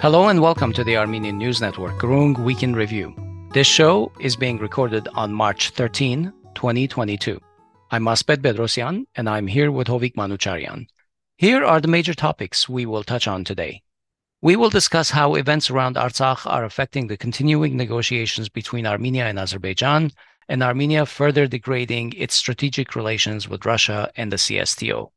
Hello and welcome to the Armenian News Network, Groong Week in Review. This show is being recorded on March 13, 2022. I'm Aspet Bedrosian, and I'm here with Hovik Manucharyan. Here are the major topics we will touch on today. We will discuss how events around Artsakh are affecting the continuing negotiations between Armenia and Azerbaijan, and Armenia further degrading its strategic relations with Russia and the CSTO.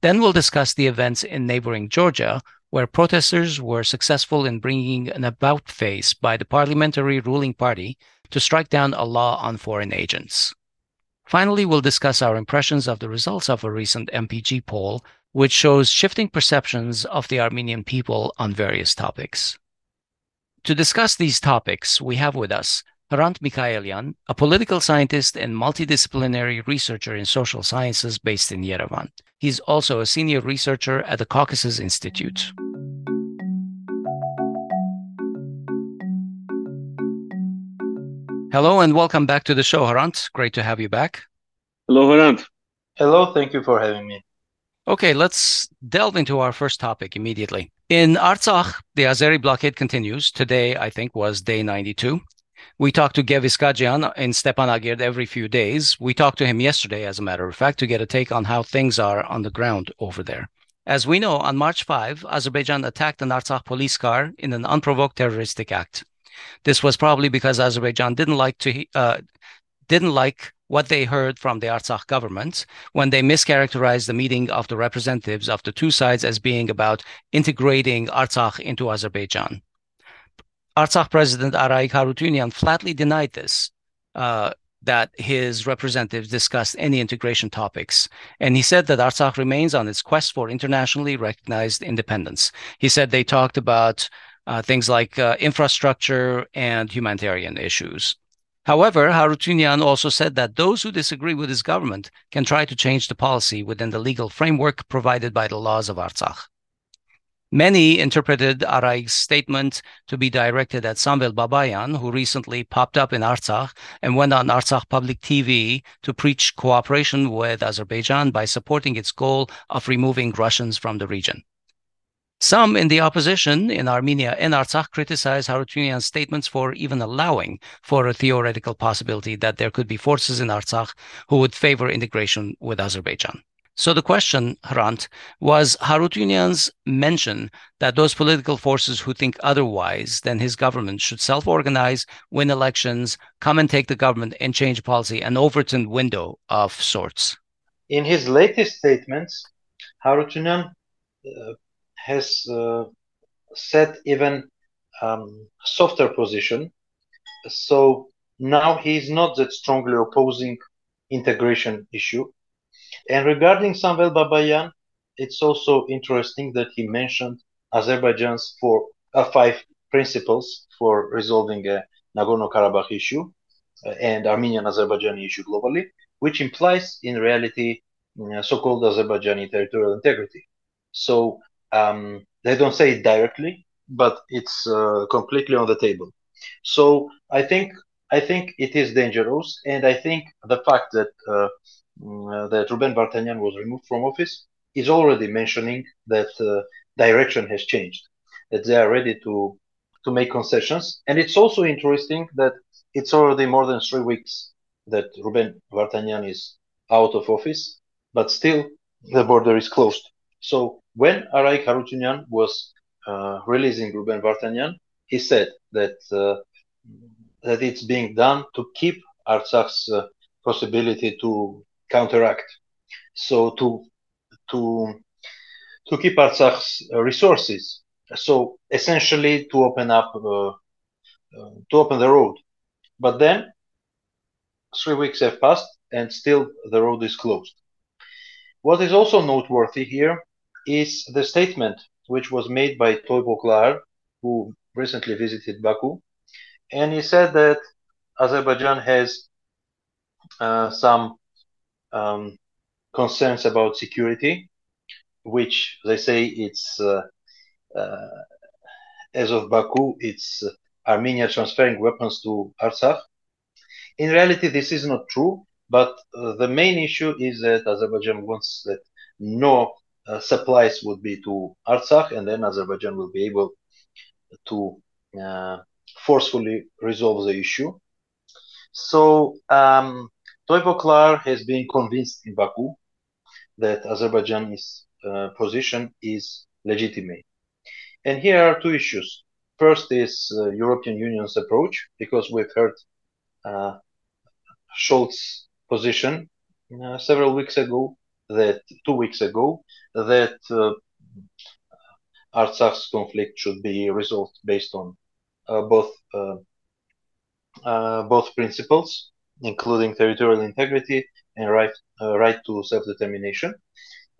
Then we'll discuss the events in neighboring Georgia, where protesters were successful in bringing an about face by the parliamentary ruling party to strike down a law on foreign agents. Finally, we'll discuss our impressions of the results of a recent MPG poll, which shows shifting perceptions of the Armenian people on various topics. To discuss these topics, we have with us Hrant Mikhaelian, a political scientist and multidisciplinary researcher in social sciences based in Yerevan. He's also a senior researcher at the Caucasus Institute. Hello and welcome back to the show, Hrant. Great to have you back. Hello, Hrant. Hello, thank you for having me. Okay, let's delve into our first topic immediately. In Artsakh, the Azeri blockade continues. Today, I think, was day 92. We talk to Gev Iskadjian in Stepanakert every few days. We talked to him yesterday, as a matter of fact, to get a take on how things are on the ground over there. As we know, on March 5, Azerbaijan attacked an Artsakh police car in an unprovoked terroristic act. This was probably because Azerbaijan didn't like to uh, didn't like what they heard from the Artsakh government when they mischaracterized the meeting of the representatives of the two sides as being about integrating Artsakh into Azerbaijan. Artsakh President Araik Harutyunyan flatly denied this. Uh, that his representatives discussed any integration topics. And he said that Artsakh remains on its quest for internationally recognized independence. He said they talked about uh, things like uh, infrastructure and humanitarian issues. However, Harutyunyan also said that those who disagree with his government can try to change the policy within the legal framework provided by the laws of Artsakh. Many interpreted Araik's statement to be directed at Samvel Babayan, who recently popped up in Artsakh and went on Artsakh public TV to preach cooperation with Azerbaijan by supporting its goal of removing Russians from the region. Some in the opposition in Armenia and Artsakh criticize Harutyunyan's statements for even allowing for a theoretical possibility that there could be forces in Artsakh who would favor integration with Azerbaijan. So the question, Hrant, was Harutyunyan's mention that those political forces who think otherwise than his government should self-organize, win elections, come and take the government and change policy, an Overton window of sorts. In his latest statements, Harutyunyan uh, has uh, set even um, softer position. So now he is not that strongly opposing integration issue. And regarding Samvel Babayan, it's also interesting that he mentioned Azerbaijan's four, uh, five principles for resolving a Nagorno-Karabakh issue uh, and Armenian-Azerbaijani issue globally, which implies in reality uh, so-called Azerbaijani territorial integrity. So um, they don't say it directly, but it's uh, completely on the table. So I think I think it is dangerous, and I think the fact that uh, mm, that Ruben Vardanyan was removed from office is already mentioning that uh, direction has changed, that they are ready to to make concessions, and it's also interesting that it's already more than three weeks that Ruben Vardanyan is out of office, but still the border is closed. So when Araik Harutyunyan was uh, releasing Ruben Vardanyan, he said that uh, that it's being done to keep Artsakh's uh, possibility to counteract. So to to to keep Artsakh's resources. So essentially to open up uh, uh, to open the road. But then three weeks have passed and still the road is closed. What is also noteworthy here is the statement which was made by Toy who recently visited Baku. And he said that Azerbaijan has uh, some um, concerns about security, which they say it's, uh, uh, as of Baku, it's Armenia transferring weapons to Artsakh. In reality, this is not true, but uh, the main issue is that Azerbaijan wants that no uh, supplies would be to Artsakh, and then Azerbaijan will be able to uh, forcefully resolve the issue. So um, Toivo Klaar has been convinced in Baku that Azerbaijan's uh, position is legitimate. And here are two issues. First is uh, European Union's approach, because we've heard uh, Scholz's position uh, several weeks ago, that two weeks ago, that uh, conflict should be resolved based on uh, both uh, uh, both principles, including territorial integrity and right right to self determination.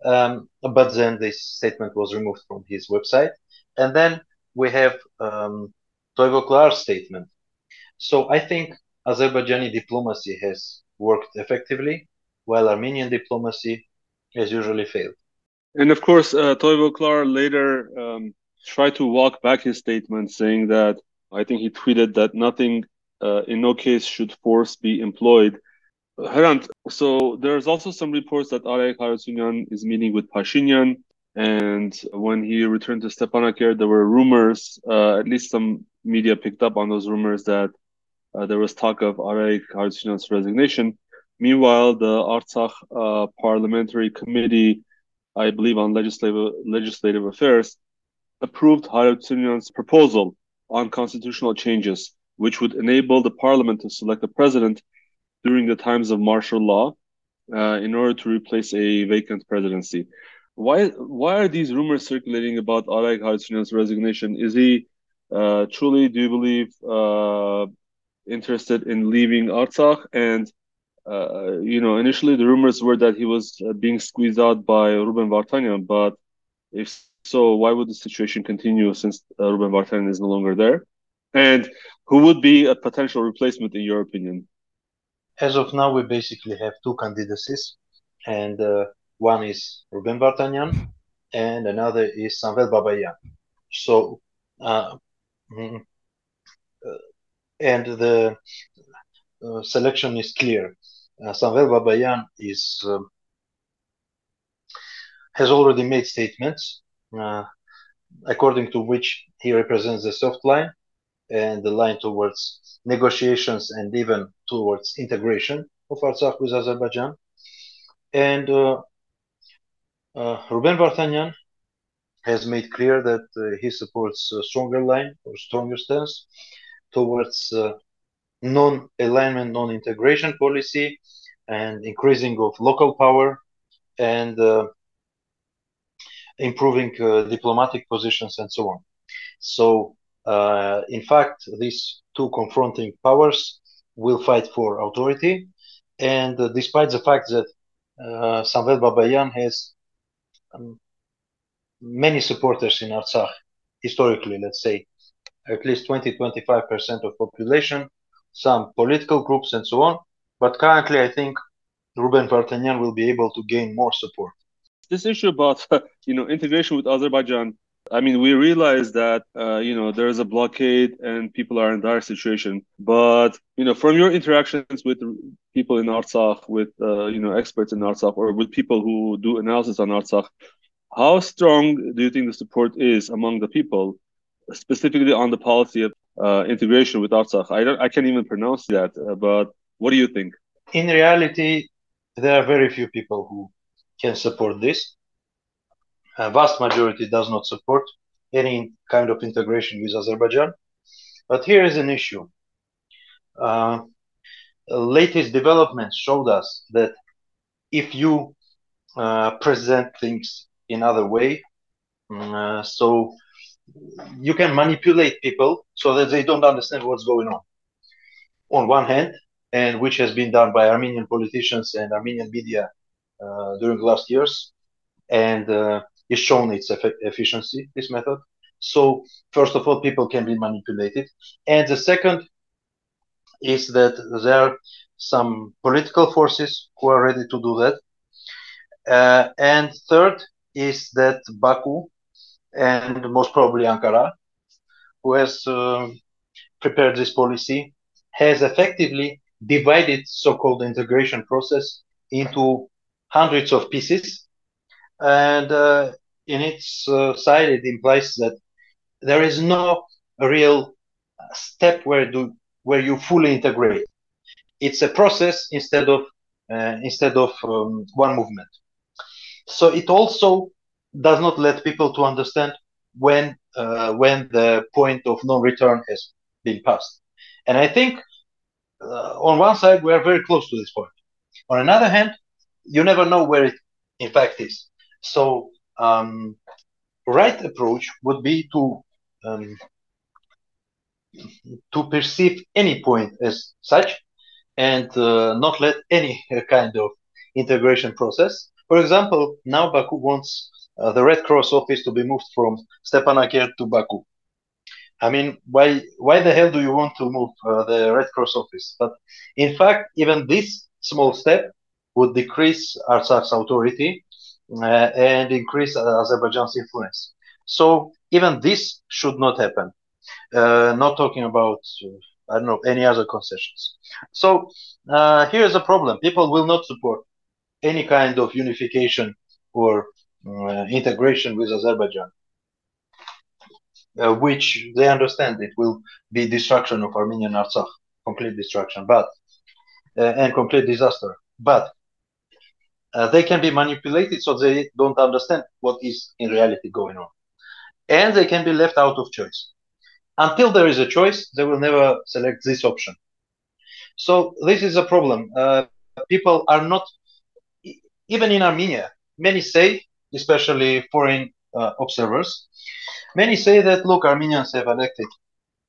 Um, but then this statement was removed from his website, and then we have um, Toivo Klaar's statement. So I think Azerbaijani diplomacy has worked effectively, while Armenian diplomacy has usually failed. And of course, uh, Toivo Klaar later um, tried to walk back his statement, saying that I think he tweeted that nothing, uh, in no case, should force be employed. Hrant, so there's also some reports that Arek Harutyunyan is meeting with Pashinyan, and when he returned to Stepanakert, there were rumors, uh, at least some media picked up on those rumors that uh, there was talk of Arek Harutyunyan's resignation. Meanwhile, the Artsakh uh, Parliamentary Committee I believe, on legislative legislative affairs, approved Harutyunyan's proposal on constitutional changes, which would enable the parliament to select a president during the times of martial law uh, in order to replace a vacant presidency. Why why are these rumors circulating about Arek Harutyunyan's resignation? Is he uh, truly, do you believe, uh, interested in leaving Artsakh? And uh, you know, initially the rumors were that he was uh, being squeezed out by Ruben Vardanyan, but if so, why would the situation continue since uh, Ruben Vardanyan is no longer there? And who would be a potential replacement in your opinion? As of now, we basically have two candidacies, and uh, one is Ruben Vardanyan, and another is Samvel Babayan. So, uh, mm, uh, and the selection is clear. Uh, Samvel Babayan is um, has already made statements uh, according to which he represents the soft line and the line towards negotiations and even towards integration of Artsakh with Azerbaijan. And uh, uh, Ruben Vardanyan has made clear that uh, he supports a stronger line or stronger stance towards uh, non-alignment, non-integration policy, and increasing of local power, and uh, improving uh, diplomatic positions and so on. So, uh, in fact, these two confronting powers will fight for authority, and uh, despite the fact that uh, Samvel Babayan has um, many supporters in Artsakh, historically, let's say, at least 20-25% of population, some political groups and so on. But currently, I think Ruben Vardanyan will be able to gain more support. This issue about you know integration with Azerbaijan, I mean, we realize that uh, you know there is a blockade and people are in dire situation. But you know, from your interactions with people in Artsakh, with uh, you know experts in Artsakh, or with people who do analysis on Artsakh, how strong do you think the support is among the people, specifically on the policy of uh, integration with Artsakh. I don't, I can't even pronounce that. Uh, but what do you think? In reality, there are very few people who can support this. A vast majority does not support any kind of integration with Azerbaijan. But here is an issue. Uh, latest developments showed us that if you uh, present things in other way, mm, uh, so you can manipulate people so that they don't understand what's going on. On one hand, and which has been done by Armenian politicians and Armenian media uh, during the last years, and uh, is shown its eff- efficiency. This method. So first of all, people can be manipulated, and the second is that there are some political forces who are ready to do that. Uh, and third is that Baku and most probably Ankara, who has uh, prepared this policy, has effectively divided so-called integration process into hundreds of pieces, and uh, in its uh, side it implies that there is no real step where do where you fully integrate. It's a process instead of uh, instead of um, one movement. So it also does not let people to understand when uh, when the point of no return has been passed. And I think uh, on one side we are very close to this point. On another hand, you never know where it in fact is. So um, right approach would be to um, to perceive any point as such and uh, not let any kind of integration process. For example, now Baku wants uh, the Red Cross office to be moved from Stepanakert to Baku. I mean, why why the hell do you want to move uh, the Red Cross office? But in fact, even this small step would decrease Artsakh's authority and increase Azerbaijan's influence. So even this should not happen. Uh, not talking about uh, I don't know any other concessions. So uh, here's a problem: people will not support any kind of unification or uh, integration with Azerbaijan, uh, which they understand it will be destruction of Armenian Artsakh, complete destruction, but uh, and complete disaster. But uh, they can be manipulated so they don't understand what is in reality going on, and they can be left out of choice. Until there is a choice, they will never select this option. So this is a problem. Uh, people are not even in Armenia. Many say especially foreign uh, observers. Many say that, look, Armenians have elected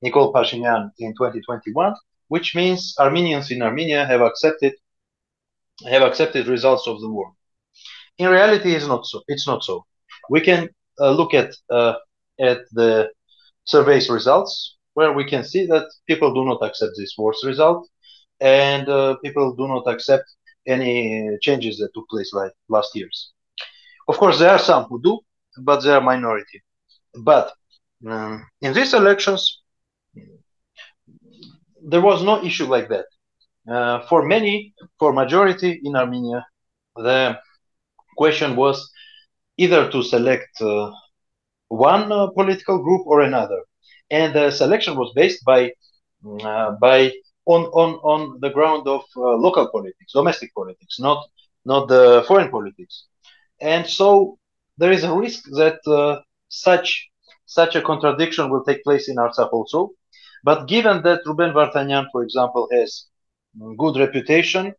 Nikol Pashinyan in 2021, which means Armenians in Armenia have accepted have accepted results of the war. In reality, it's not so. It's not so. We can uh, look at uh, at the surveys results, where we can see that people do not accept this war's result, and uh, people do not accept any changes that took place like last year's. Of course, there are some who do, but they are minority. But um, in these elections, there was no issue like that. Uh, for many, for majority in Armenia, the question was either to select uh, one uh, political group or another, and the selection was based by uh, by on on on the ground of uh, local politics, domestic politics, not not the foreign politics and so there is a risk that uh, such such a contradiction will take place in Artsakh also. But given that Ruben Vardanyan, for example, has good reputation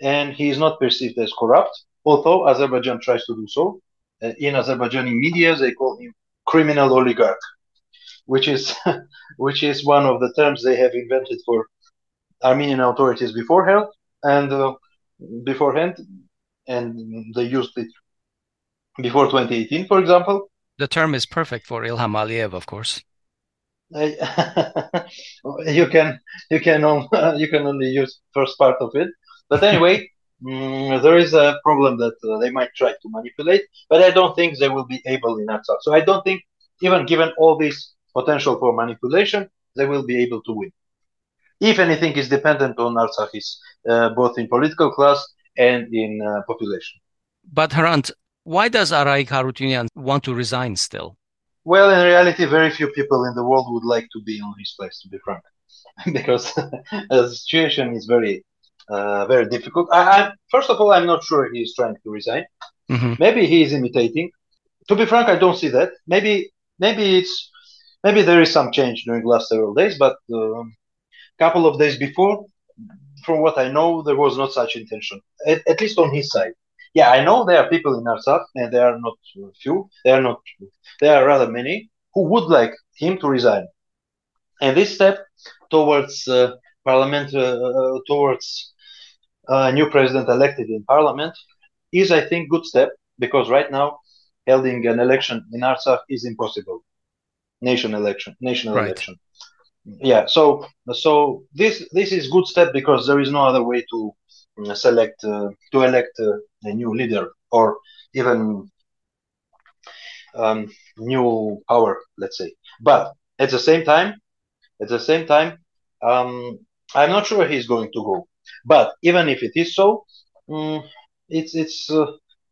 and he is not perceived as corrupt, although Azerbaijan tries to do so, uh, in Azerbaijani media they call him criminal oligarch, which is which is one of the terms they have invented for Armenian authorities beforehand and uh, beforehand, and they used it before 2018, for example. The term is perfect for Ilham Aliyev, of course. you can you can on, you can only use first part of it, but anyway, mm, there is a problem that uh, they might try to manipulate, but I don't think they will be able in Artsakh. So I don't think, even given all this potential for manipulation, they will be able to win. If anything is dependent on Artsakhis, uh, both in political class and in uh, population. But Hrant, why does Araik Harutyunyan want to resign still? Well, in reality, very few people in the world would like to be in his place, to be frank, because the situation is very, uh, very difficult. I, I, first of all, I'm not sure he is trying to resign. Mm-hmm. Maybe he is imitating. To be frank, I don't see that. Maybe, maybe it's, maybe there is some change during the last several days, but a um, couple of days before, from what I know, there was not such intention, at, at least on his side yeah, I know there are people in Artsakh, and there are not few, there are not, there are rather many who would like him to resign. And this step towards uh, parliament, uh, uh towards a uh, new president elected in parliament, is I think good step because right now holding an election in Artsakh is impossible. Nation election, national right. election. Yeah, so so this this is good step because there is no other way to select uh, to elect uh, a new leader or even um, new power, let's say. But at the same time, at the same time, um, I'm not sure he's going to go. But even if it is so, um, it's it's uh,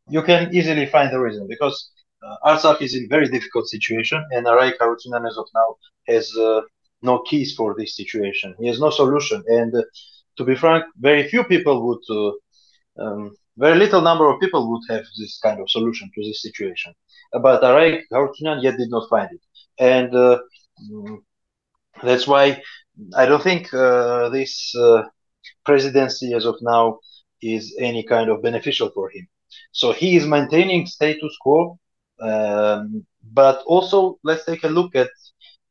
you can easily find the reason because uh, Artsakh is in very difficult situation, and Araik Harutyunyan as of now has uh, no keys for this situation. He has no solution, and uh, to be frank, very few people would, uh, um, very little number of people would have this kind of solution to this situation. But Araik Harutyunyan yet did not find it, and uh, mm, that's why I don't think uh, this presidency as of now is any kind of beneficial for him. So he is maintaining status quo, um, but also let's take a look at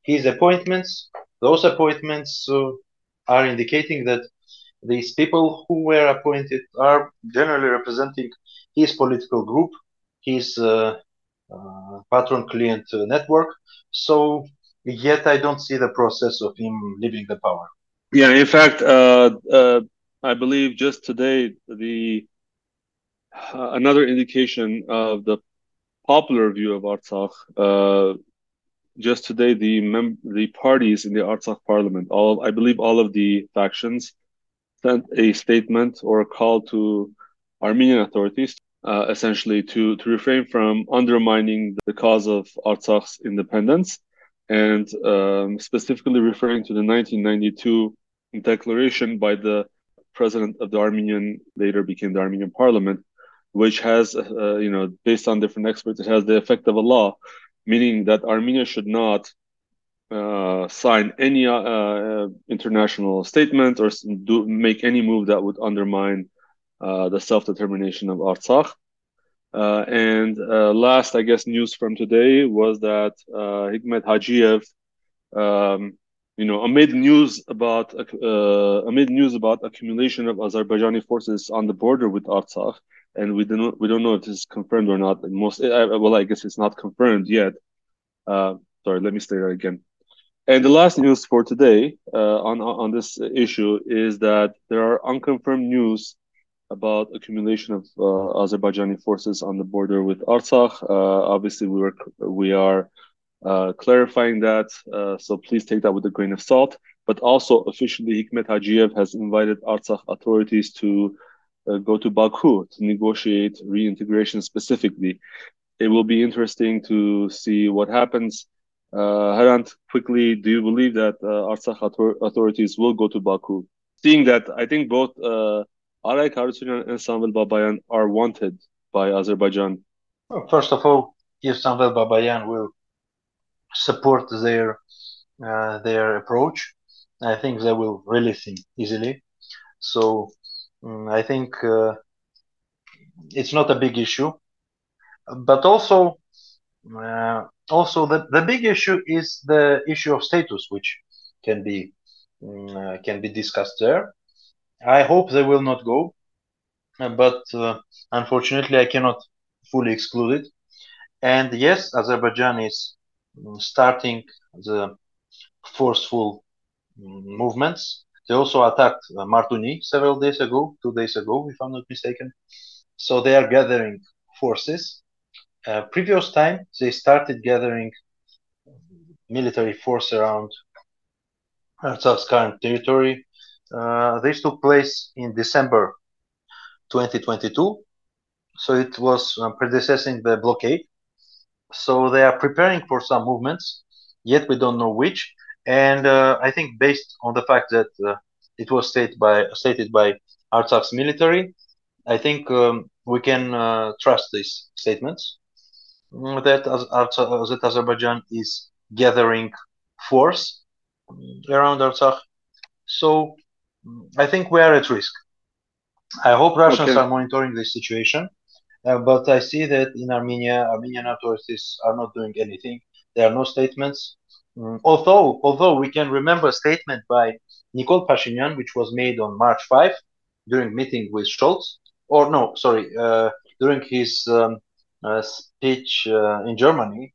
his appointments. Those appointments uh, are indicating that these people who were appointed are generally representing his political group, his uh, uh, patron client network. So yet I don't see the process of him leaving the power. Yeah, in fact, uh, uh, I believe just today the uh, another indication of the popular view of Artsakh. Uh, just today, the mem- the parties in the Artsakh parliament, all I believe, all of the factions, sent a statement or a call to Armenian authorities, uh, essentially to to refrain from undermining the cause of Artsakh's independence, and um, specifically referring to the 1992 declaration by the president of the Armenian, later became the Armenian parliament, which has, uh, you know, based on different experts, it has the effect of a law, meaning that Armenia should not uh, sign any uh, uh international statement or do make any move that would undermine uh, the self-determination of Artsakh. Uh, and last, I guess, news from today was that Hikmet Hajiev um, you know, amid news about uh, amid news about accumulation of Azerbaijani forces on the border with Artsakh, and we don't we don't know if this is confirmed or not. Most uh, well, I guess it's not confirmed yet. Uh, sorry, let me say that again. And the last news for today uh, on on this issue is that there are unconfirmed news about accumulation of uh, Azerbaijani forces on the border with Artsakh. Uh, obviously, we were we are uh, clarifying that. Uh, so please take that with a grain of salt. But also, officially, Hikmet Hajiev has invited Artsakh authorities to uh, go to Baku to negotiate reintegration specifically. It will be interesting to see what happens. Uh, Hrant, quickly, do you believe that uh, Artsakh author- authorities will go to Baku? Seeing that, I think both uh, Araik Harutyunyan and Samvel Babayan are wanted by Azerbaijan. Well, first of all, if Samvel Babayan will support their uh, their approach, I think they will release him easily. So um, I think uh, it's not a big issue, but also uh, also the, the big issue is the issue of status, which can be um, can be discussed there. I hope they will not go, but uh, unfortunately I cannot fully exclude it. And yes, Azerbaijan is starting the forceful movements. They also attacked uh, Martuni several days ago, two days ago, if I'm not mistaken. So they are gathering forces. Uh, previous time, they started gathering military force around Artsakh's current territory. Uh, this took place in December 2022. So it was uh, predecessing the blockade so they are preparing for some movements, yet we don't know which. And uh, I think based on the fact that uh, it was stated by stated by Artsakh's military, I think um, we can uh, trust these statements that that Azerbaijan is gathering force around Artsakh. So mm, I think we are at risk. I hope Russians okay. are monitoring this situation uh, but I see that in Armenia, Armenian authorities are not doing anything. There are no statements. Mm, although, although we can remember a statement by Nikol Pashinyan, which was made on March 5 during meeting with Scholz, or no, sorry, uh, during his um, uh, speech uh, in Germany,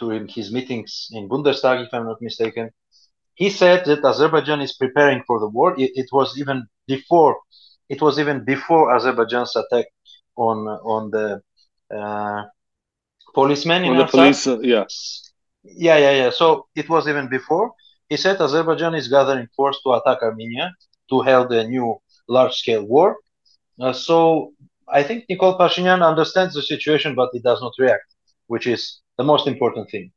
during his meetings in Bundestag, if I'm not mistaken, he said that Azerbaijan is preparing for the war. It, it was even before, it was even before Azerbaijan's attack on on the uh, policemen on the police, uh, yeah, yeah, yeah, yeah. So it was even before. He said Azerbaijan is gathering force to attack Armenia to hold a new large-scale war. Uh, so I think Nikol Pashinyan understands the situation, but he does not react. which is the most important thing.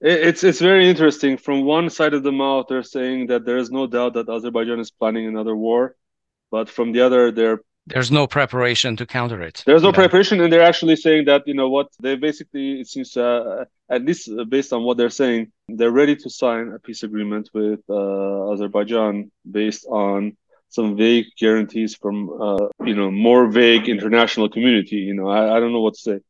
It's it's very interesting. From one side of the mouth, they're saying that there is no doubt that Azerbaijan is planning another war, but from the other, they're there's no preparation to counter it. There's no preparation, and they're actually saying that you know what they basically it seems uh, at least based on what they're saying, they're ready to sign a peace agreement with uh, Azerbaijan based on some vague guarantees from uh, you know more vague international community. You know, I, I don't know what to say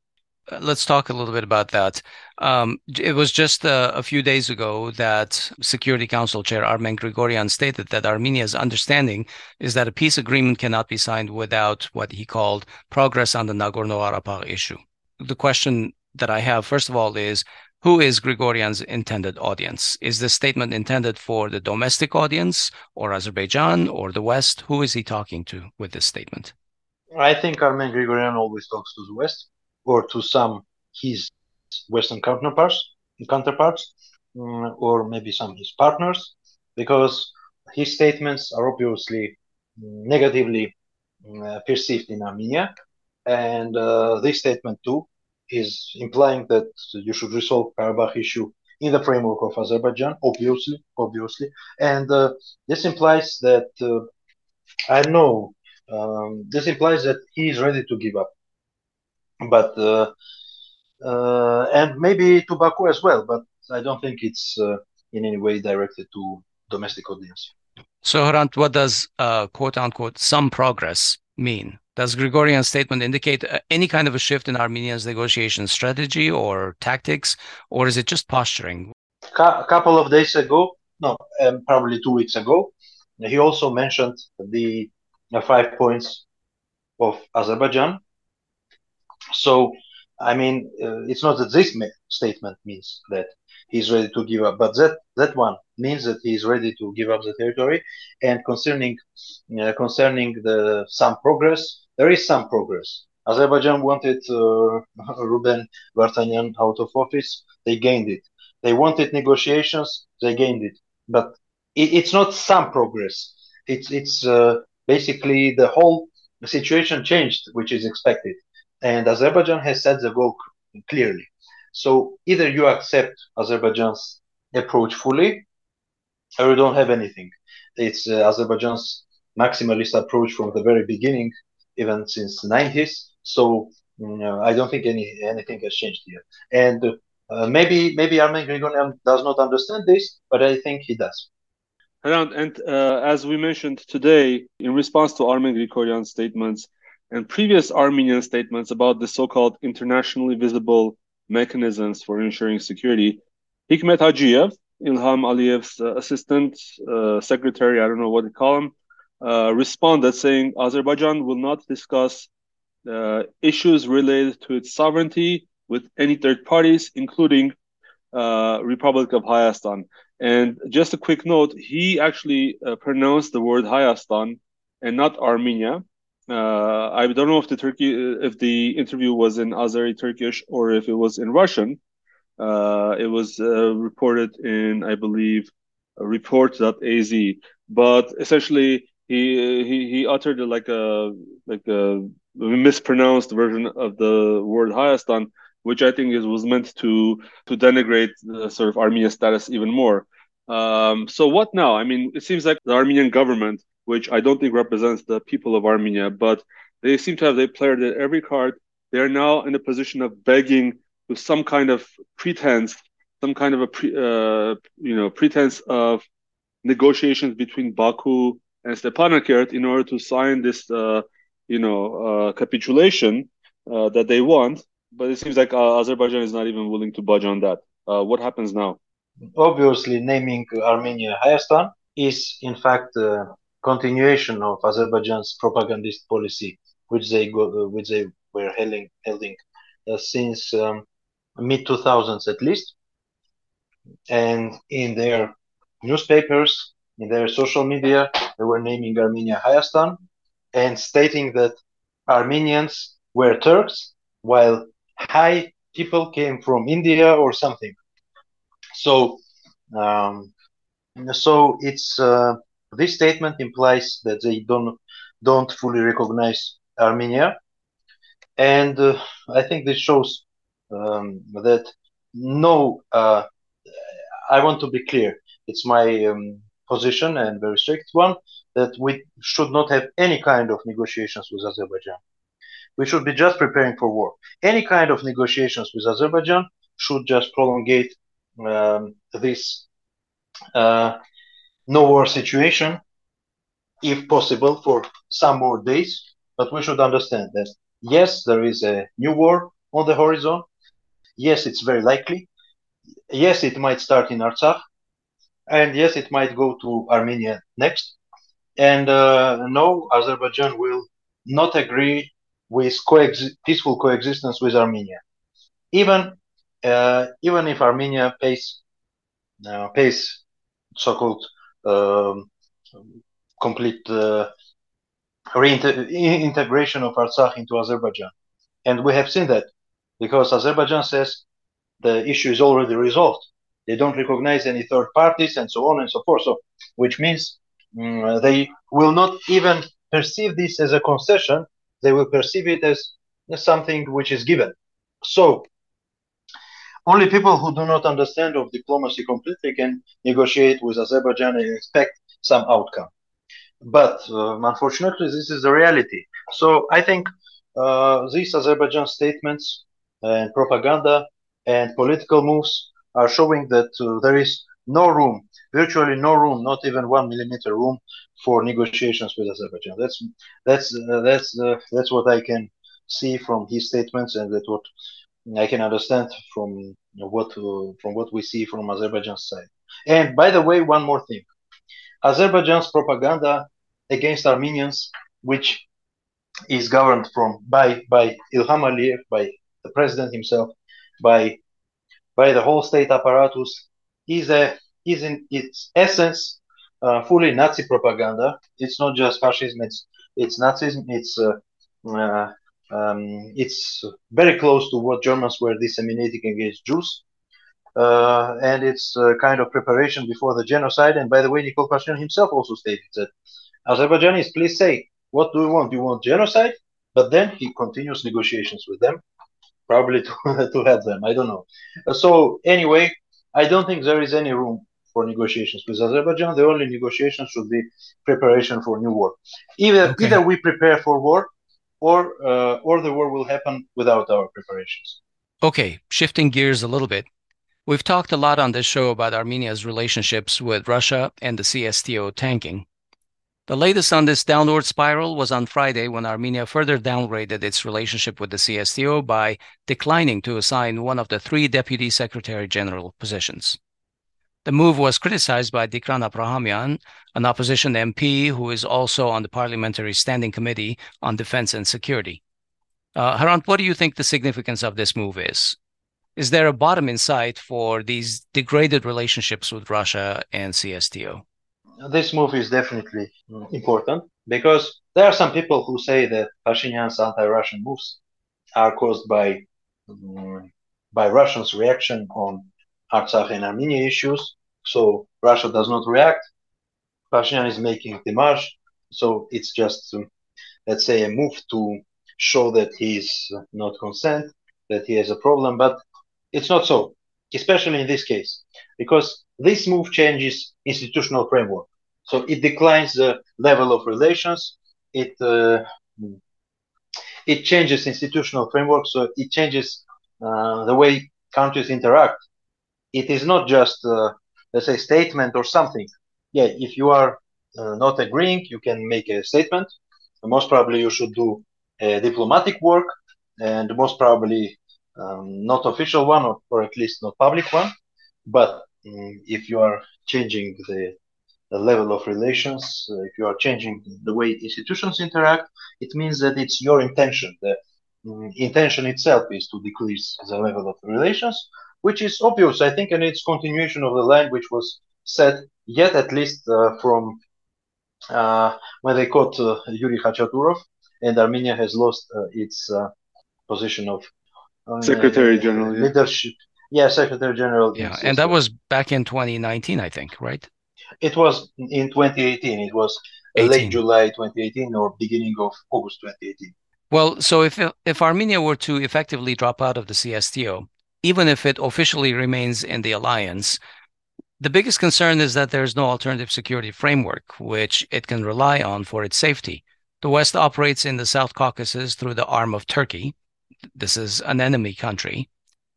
let's talk a little bit about that. Um, it was just uh, a few days ago that Security Council Chair Armen Grigoryan stated that Armenia's understanding is that a peace agreement cannot be signed without what he called progress on the Nagorno-Karabakh issue. The question that I have, first of all, is who is Grigoryan's intended audience? Is this statement intended for the domestic audience or Azerbaijan or the West? Who is he talking to with this statement? I think Armen Grigoryan always talks to the West or to some his Western counterparts, counterparts, um, or maybe some his partners, because his statements are obviously negatively uh, perceived in Armenia, and uh, this statement too is implying that you should resolve Karabakh issue in the framework of Azerbaijan, obviously, obviously, and uh, this implies that uh, I know um, this implies that he is ready to give up but uh, uh, and maybe to Baku as well. But I don't think it's uh, in any way directed to domestic audience. So, Hrant, what does quote unquote some progress mean? Does Grigoryan's statement indicate any kind of a shift in Armenia's negotiation strategy or tactics, or is it just posturing? A couple of days ago, no, um, probably two weeks ago, he also mentioned the uh, five points of Azerbaijan so, I mean, uh, it's not that this statement means that he's ready to give up, but that that one means that he's ready to give up the territory. And concerning uh, concerning the some progress, there is some progress. Azerbaijan wanted uh, Ruben Vardanyan out of office. They gained it. They wanted negotiations. They gained it. But it, it's not some progress. It's it's uh, basically the whole situation changed, which is expected and Azerbaijan has set the goal clearly. So either you accept Azerbaijan's approach fully, or you don't have anything. It's uh, Azerbaijan's maximalist approach from the very beginning, even since the 90s. So mm, I don't think any anything has changed here. And uh, maybe maybe Armen Grigoryan does not understand this, but I think he does. And uh, as we mentioned today, in response to Armen Grigoryan's statements, and previous Armenian statements about the so-called internationally visible mechanisms for ensuring security, Hikmet Hajiev, Ilham Aliyev's uh, assistant uh, secretary, I don't know what to call him, uh, responded saying Azerbaijan will not discuss uh, issues related to its sovereignty with any third parties, including uh, Republic of Hayastan. And just a quick note, he actually uh, pronounced the word Hayastan and not Armenia. Uh, I don't know if the Turkey if the interview was in Azeri Turkish or if it was in Russian. Uh, it was uh, reported in, I believe, report.az. But essentially, he he he uttered like a like a mispronounced version of the word Hayastan, which I think is was meant to to denigrate the sort of Armenian status even more. Um, so what now? I mean, it seems like the Armenian government which I don't think represents the people of Armenia, but they seem to have they played every card. They are now in a position of begging with some kind of pretense, some kind of a pre, uh, you know pretense of negotiations between Baku and Stepanakert in order to sign this uh, you know uh, capitulation uh, that they want. But it seems like uh, Azerbaijan is not even willing to budge on that. Uh, what happens now? Obviously, naming Armenia Hayastan is in fact a continuation of Azerbaijan's propagandist policy, which they go, uh, which they were holding, holding since um, mid 2000s at least, and in their newspapers, in their social media, they were naming Armenia Hayastan and stating that Armenians were Turks, while Hay people came from India or something. So, um, so it's uh, this statement implies that they don't don't fully recognize Armenia, and uh, I think this shows um, that no, uh, I want to be clear. It's my um, position and very strict one that we should not have any kind of negotiations with Azerbaijan. We should be just preparing for war. Any kind of negotiations with Azerbaijan should just prolongate um, this uh, no war situation, if possible, for some more days. But we should understand that yes, there is a new war on the horizon. Yes, it's very likely. Yes, it might start in Artsakh, and yes, it might go to Armenia next. And uh, no, Azerbaijan will not agree with peaceful coexistence with Armenia, even uh, even if Armenia pays uh, pays so-called um, complete uh, reintegration of Artsakh into Azerbaijan, and we have seen that because Azerbaijan says the issue is already resolved. They don't recognize any third parties and so on and so forth. So, which means um, they will not even perceive this as a concession. They will perceive it as something which is given. So, only people who do not understand of diplomacy completely can negotiate with Azerbaijan and expect some outcome. But uh, unfortunately, this is the reality. So I think uh, these Azerbaijan statements and propaganda and political moves are showing that uh, there is no room, virtually no room, not even one millimeter room for negotiations with Azerbaijan. That's that's uh, that's uh, that's what I can see from his statements, and that's what I can understand from what from what we see from Azerbaijan's side. And by the way, one more thing: Azerbaijan's propaganda against Armenians, which is governed from by by Ilham Aliyev, by the president himself, by by the whole state apparatus, is a is in its essence uh, fully Nazi propaganda. It's not just fascism; it's it's Nazism. It's uh, uh, um, it's very close to what Germans were disseminating against Jews. Uh, and it's a kind of preparation before the genocide. And by the way, Nikol Pashinyan himself also stated that Azerbaijanis, please say, what do you want? Do you want genocide? But then he continues negotiations with them, probably to, to have them. I don't know. So anyway, I don't think there is any room for negotiations with Azerbaijan. The only negotiation should be preparation for new war. Either okay. either we prepare for war, or uh, or the war will happen without our preparations. Okay, shifting gears a little bit. We've talked a lot on this show about Armenia's relationships with Russia and the CSTO tanking. The latest on this downward spiral was on Friday when Armenia further downgraded its relationship with the CSTO by declining to assign one of the three deputy secretary general positions. The move was criticized by Dikran Abrahamian, an opposition MP who is also on the Parliamentary Standing Committee on Defense and Security. Uh, Hrant, what do you think the significance of this move is? Is there a bottom in sight for these degraded relationships with Russia and CSTO? This move is definitely important because there are some people who say that Pashinyan's anti-Russian moves are caused by um, by Russians' reaction on Artsakh and Armenia issues. So Russia does not react. Pashinyan is making demarche. So it's just, um, let's say, a move to show that he is not consent, that he has a problem. But it's not so, especially in this case, because this move changes institutional framework. So it declines the level of relations. It uh, it changes institutional framework. So it changes uh, the way countries interact. It is not just uh, let's say statement or something. Yeah, if you are uh, not agreeing, you can make a statement. Most probably you should do diplomatic work, and most probably um, not official one or, or at least not public one. But if you are changing the, the level of relations, uh, if you are changing the way institutions interact, it means that it's your intention. The um, intention itself is to decrease the level of relations, which is obvious, I think, and it's continuation of the line which was set yet at least uh, from uh, when they caught uh, Yuri Khachaturov, and Armenia has lost uh, its uh, position of Secretary General leadership. Yeah, Secretary General. Yeah, and that was back in 2019, I think, right? It was in 2018. It was 18. late July 2018 or beginning of August 2018. Well, so if if Armenia were to effectively drop out of the CSTO, even if it officially remains in the alliance, the biggest concern is that there's no alternative security framework which it can rely on for its safety. The West operates in the South Caucasus through the arm of Turkey. This is an enemy country,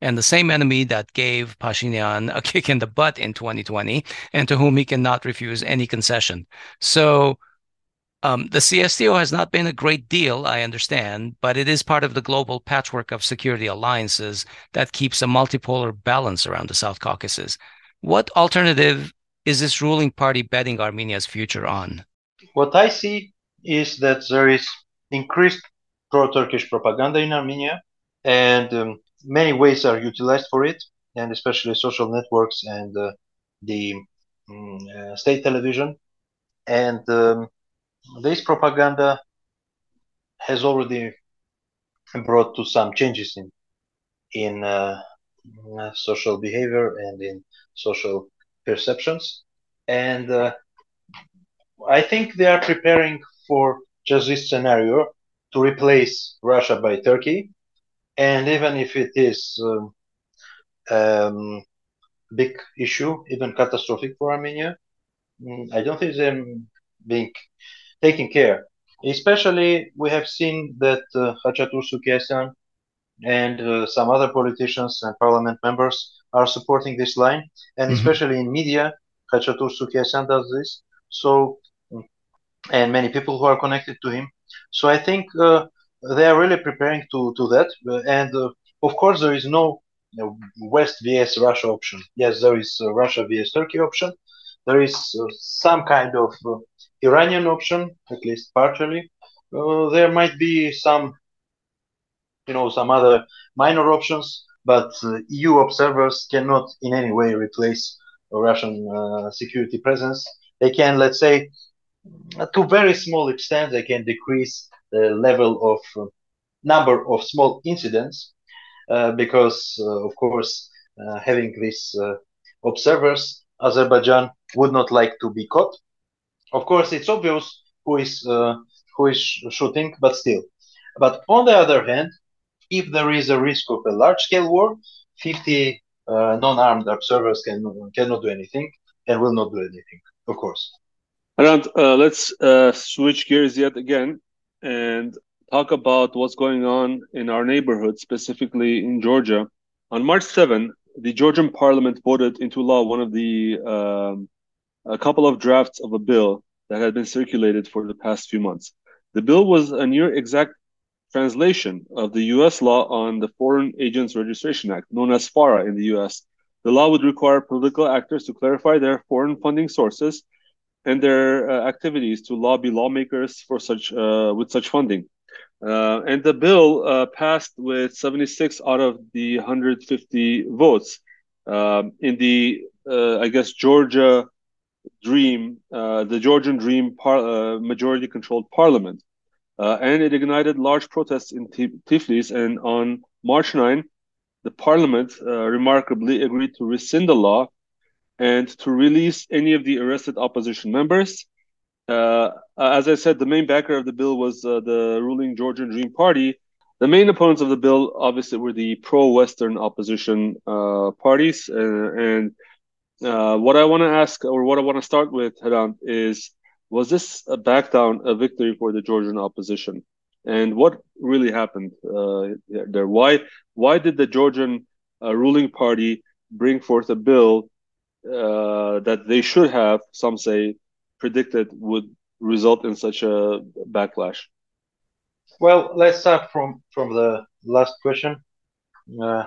and the same enemy that gave Pashinyan a kick in the butt in 2020 and to whom he cannot refuse any concession. So um, the CSTO has not been a great deal, I understand, but it is part of the global patchwork of security alliances that keeps a multipolar balance around the South Caucasus. What alternative is this ruling party betting Armenia's future on? What I see is that there is increased pro-Turkish propaganda in Armenia, and um, many ways are utilized for it, and especially social networks and uh, the um, uh, state television. And um, this propaganda has already brought to some changes in in uh, social behavior and in social perceptions, and uh, I think they are preparing for just this scenario to replace Russia by Turkey, and even if it is um, um, big issue, even catastrophic for Armenia, mm, I don't think they're being taking care. Especially, we have seen that uh, Khachatur and uh, some other politicians and parliament members are supporting this line, and mm-hmm. especially in media, Khachatur Sukiasyan does this. So, and many people who are connected to him. So I think uh, they are really preparing to to that. And uh, of course, there is no you know, West vs Russia option. Yes, there is Russia vs Turkey option. There is uh, some kind of uh, Iranian option, at least partially. Uh, there might be some, you know, some other minor options, but uh, EU observers cannot in any way replace Russian uh, security presence. They can, let's say, to very small extent, they can decrease the level of uh, number of small incidents, uh, because, of course, having these observers, Azerbaijan would not like to be caught of course, it's obvious who is uh, who is shooting, but still. But on the other hand, if there is a risk of a large-scale war, 50 uh, non-armed observers can cannot do anything and will not do anything. Of course. Around, uh, let's uh, switch gears yet again and talk about what's going on in our neighborhood, specifically in Georgia. On March 7, the Georgian parliament voted into law one of the um, a couple of drafts of a bill that had been circulated for the past few months. The bill was a near exact translation of the US law on the Foreign Agents Registration Act, known as FARA in the US. The law would require political actors to clarify their foreign funding sources and their uh, activities to lobby lawmakers for such uh, with such funding. Uh, and the bill uh, passed with 76 out of the 150 votes. Um, in the, uh, I guess, Georgia dream, uh, the Georgian dream par- majority controlled parliament. And it ignited large protests in Tiflis. And on March 9, the parliament remarkably agreed to rescind the law and to release any of the arrested opposition members. Uh, as I said, the main backer of the bill was uh, the ruling Georgian Dream Party. The main opponents of the bill, obviously, were the pro-Western opposition parties, and uh, what I want to ask, or what I want to start with, Hrant, is was this a back down, a victory for the Georgian opposition? And what really happened uh, there? Why why did the Georgian uh, ruling party bring forth a bill uh, that they should have, some say, predicted would result in such a backlash? Well, let's start from from the last question, uh,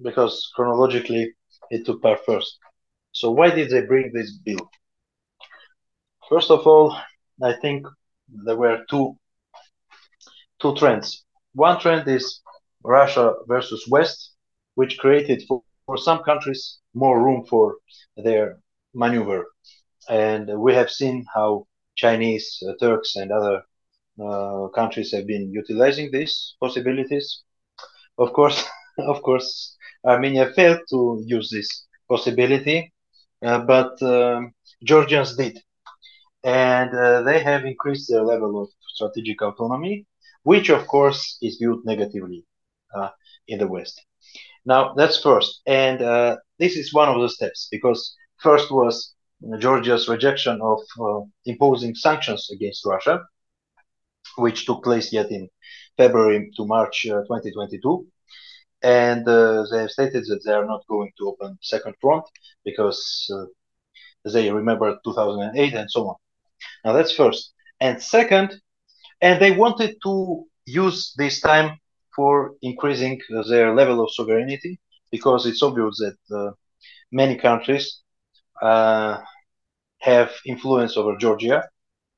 because chronologically it took part first. So why did they bring this bill? First of all, I think there were two two trends. One trend is Russia versus West, which created for, for some countries more room for their maneuver. And we have seen how Chinese, uh, Turks, and other uh, countries have been utilizing these possibilities. Of course, of course, Armenia failed to use this possibility uh, but um, Georgians did. And uh, they have increased their level of strategic autonomy. which of course is viewed negatively in the West. Now that's first, and uh, this is one of the steps because first was Georgia's rejection of uh, imposing sanctions against Russia, which took place yet in February to March uh, 2022. And uh, they have stated that they are not going to open second front because uh, they remember 2008 and so on. Now that's first. And second, and they wanted to use this time for increasing their level of sovereignty because it's obvious that uh, many countries uh, have influence over Georgia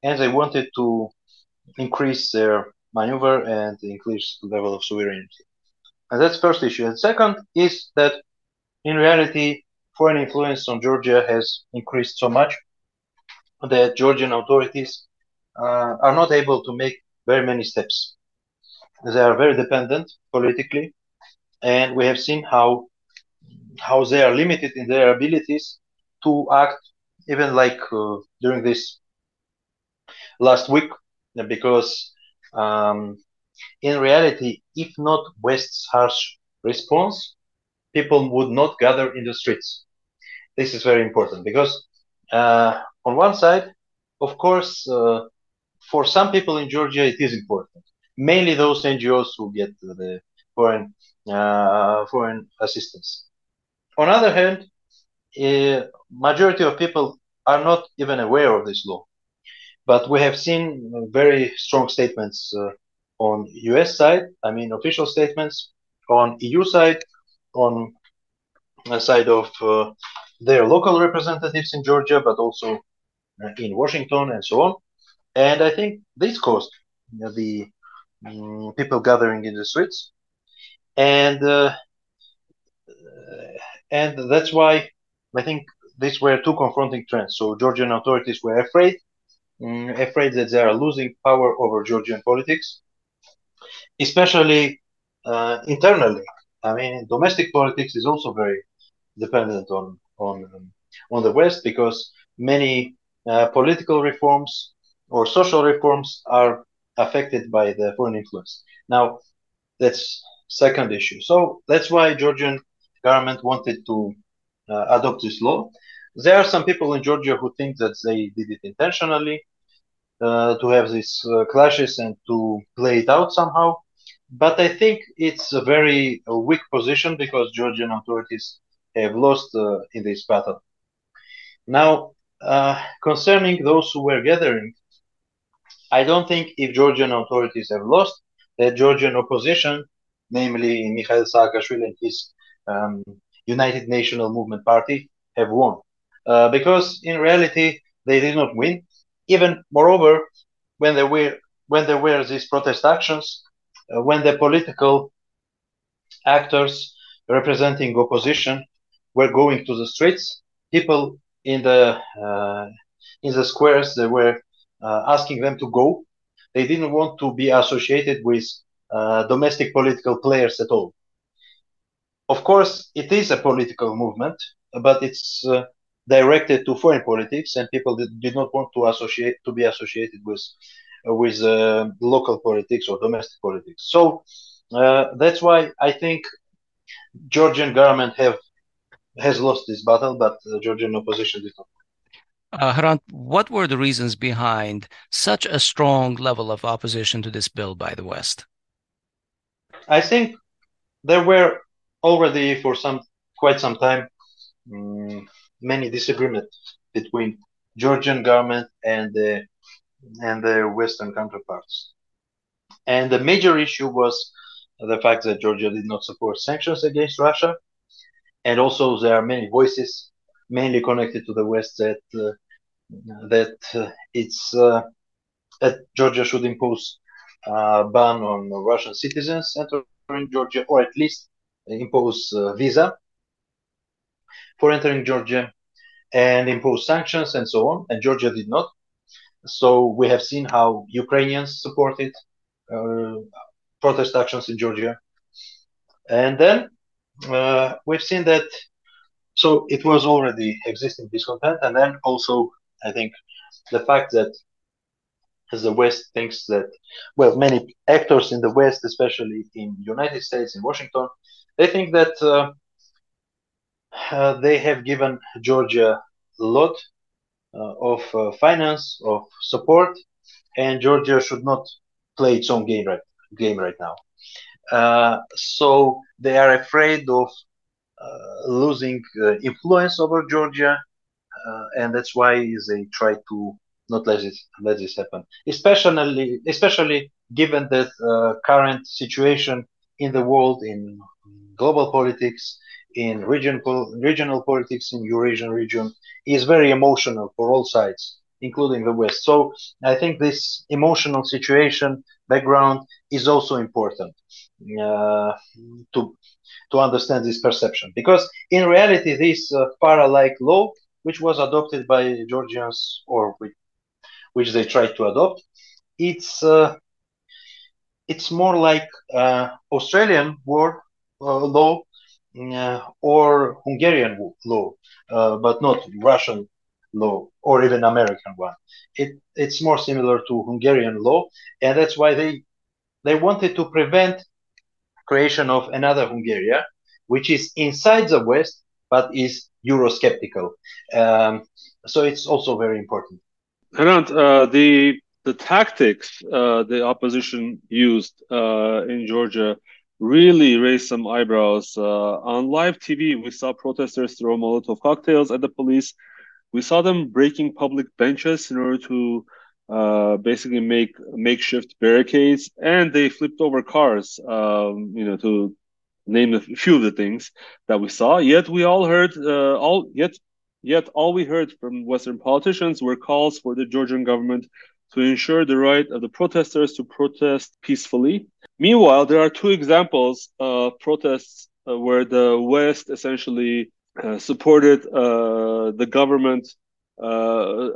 and they wanted to increase their maneuver and increase the level of sovereignty. And that's first issue. And second is that in reality, foreign influence on Georgia has increased so much that Georgian authorities uh, are not able to make very many steps. They are very dependent politically, and we have seen how how they are limited in their abilities to act, even like uh, during this last week, because um, in reality, if not West's harsh response, people would not gather in the streets. This is very important because uh, on one side, of course, uh, for some people in Georgia, it is important. Mainly those NGOs who get the foreign uh, foreign assistance. On the other hand, a majority of people are not even aware of this law. But we have seen very strong statements uh, on US side, I mean official statements, on EU side, on the side of uh, their local representatives in Georgia, but also uh, in Washington and so on. And I think this caused the um, people gathering in the streets, and uh, and that's why I think these were two confronting trends. So Georgian authorities were afraid, um, afraid that they are losing power over Georgian politics, especially uh, internally. I mean, domestic politics is also very dependent on on um, on the West because many uh, political reforms or social reforms are affected by the foreign influence. Now, that's second issue. So that's why Georgian government wanted to uh, adopt this law. There are some people in Georgia who think that they did it intentionally uh, to have these uh, clashes and to play it out somehow. But I think it's a very weak position because Georgian authorities have lost uh, in this battle. Now, uh, concerning those who were gathering, I don't think if Georgian authorities have lost, that Georgian opposition, namely Mikhail Saakashvili and his um, United National Movement Party, have won. Uh, because in reality, they did not win. Even moreover, when there were when there were these protest actions, uh, when the political actors representing opposition were going to the streets, people in the uh, in the squares they were asking them to go. They didn't want to be associated with uh, domestic political players at all. Of course, it is a political movement, but it's uh, directed to foreign politics, and people did, did, not want to associate to be associated with uh, with uh, local politics or domestic politics. So that's why I think Georgian government have has lost this battle, but the Georgian opposition did not. Uh, Hrant, what were the reasons behind such a strong level of opposition to this bill by the West? I think there were already for some quite some time um, many disagreements between Georgian government and the and their Western counterparts. And the major issue was the fact that Georgia did not support sanctions against Russia, and also there are many voices mainly connected to the West that uh, that uh, it's uh, that Georgia should impose a ban on Russian citizens entering Georgia, or at least impose visa for entering Georgia, and impose sanctions and so on. And Georgia did not. So we have seen how Ukrainians supported uh, protest actions in Georgia, and then uh, we've seen that so it was already existing discontent, and then also I think the fact that as the West thinks that, well, many actors in the West, especially in United States, in Washington, they think that uh, uh, they have given Georgia a lot uh, of uh, finance, of support, and Georgia should not play its own game right, game right now. Uh, so they are afraid of Uh, losing uh, influence over Georgia, uh, and that's why they try to not let this let this happen. Especially especially given uh, current situation in the world, in global politics, in regional regional politics in Eurasian region, is very emotional for all sides, including the West. So I think this emotional situation background is also important uh, to to understand this perception because in reality this uh, FARA-like law which was adopted by Georgians or which they tried to adopt. It's uh, it's more like uh, Australian war uh, law uh, or Hungarian law, uh, but not Russian law or even American one. It it's more similar to Hungarian law, and that's why they they wanted to prevent creation of another Hungary, which is inside the West but is Eurosceptical. Um, so it's also very important. Hrant, uh, the the tactics uh, the opposition used uh, in Georgia really raised some eyebrows. Uh, on live TV, we saw protesters throw Molotov cocktails at the police. We saw them breaking public benches in order to uh, basically make makeshift barricades, and they flipped over cars. Um, you know, to name a few of the things that we saw. Yet we all heard uh, all yet Yet all we heard from Western politicians were calls for the Georgian government to ensure the right of the protesters to protest peacefully. Meanwhile, there are two examples of protests uh, where the West essentially supported uh, the government uh,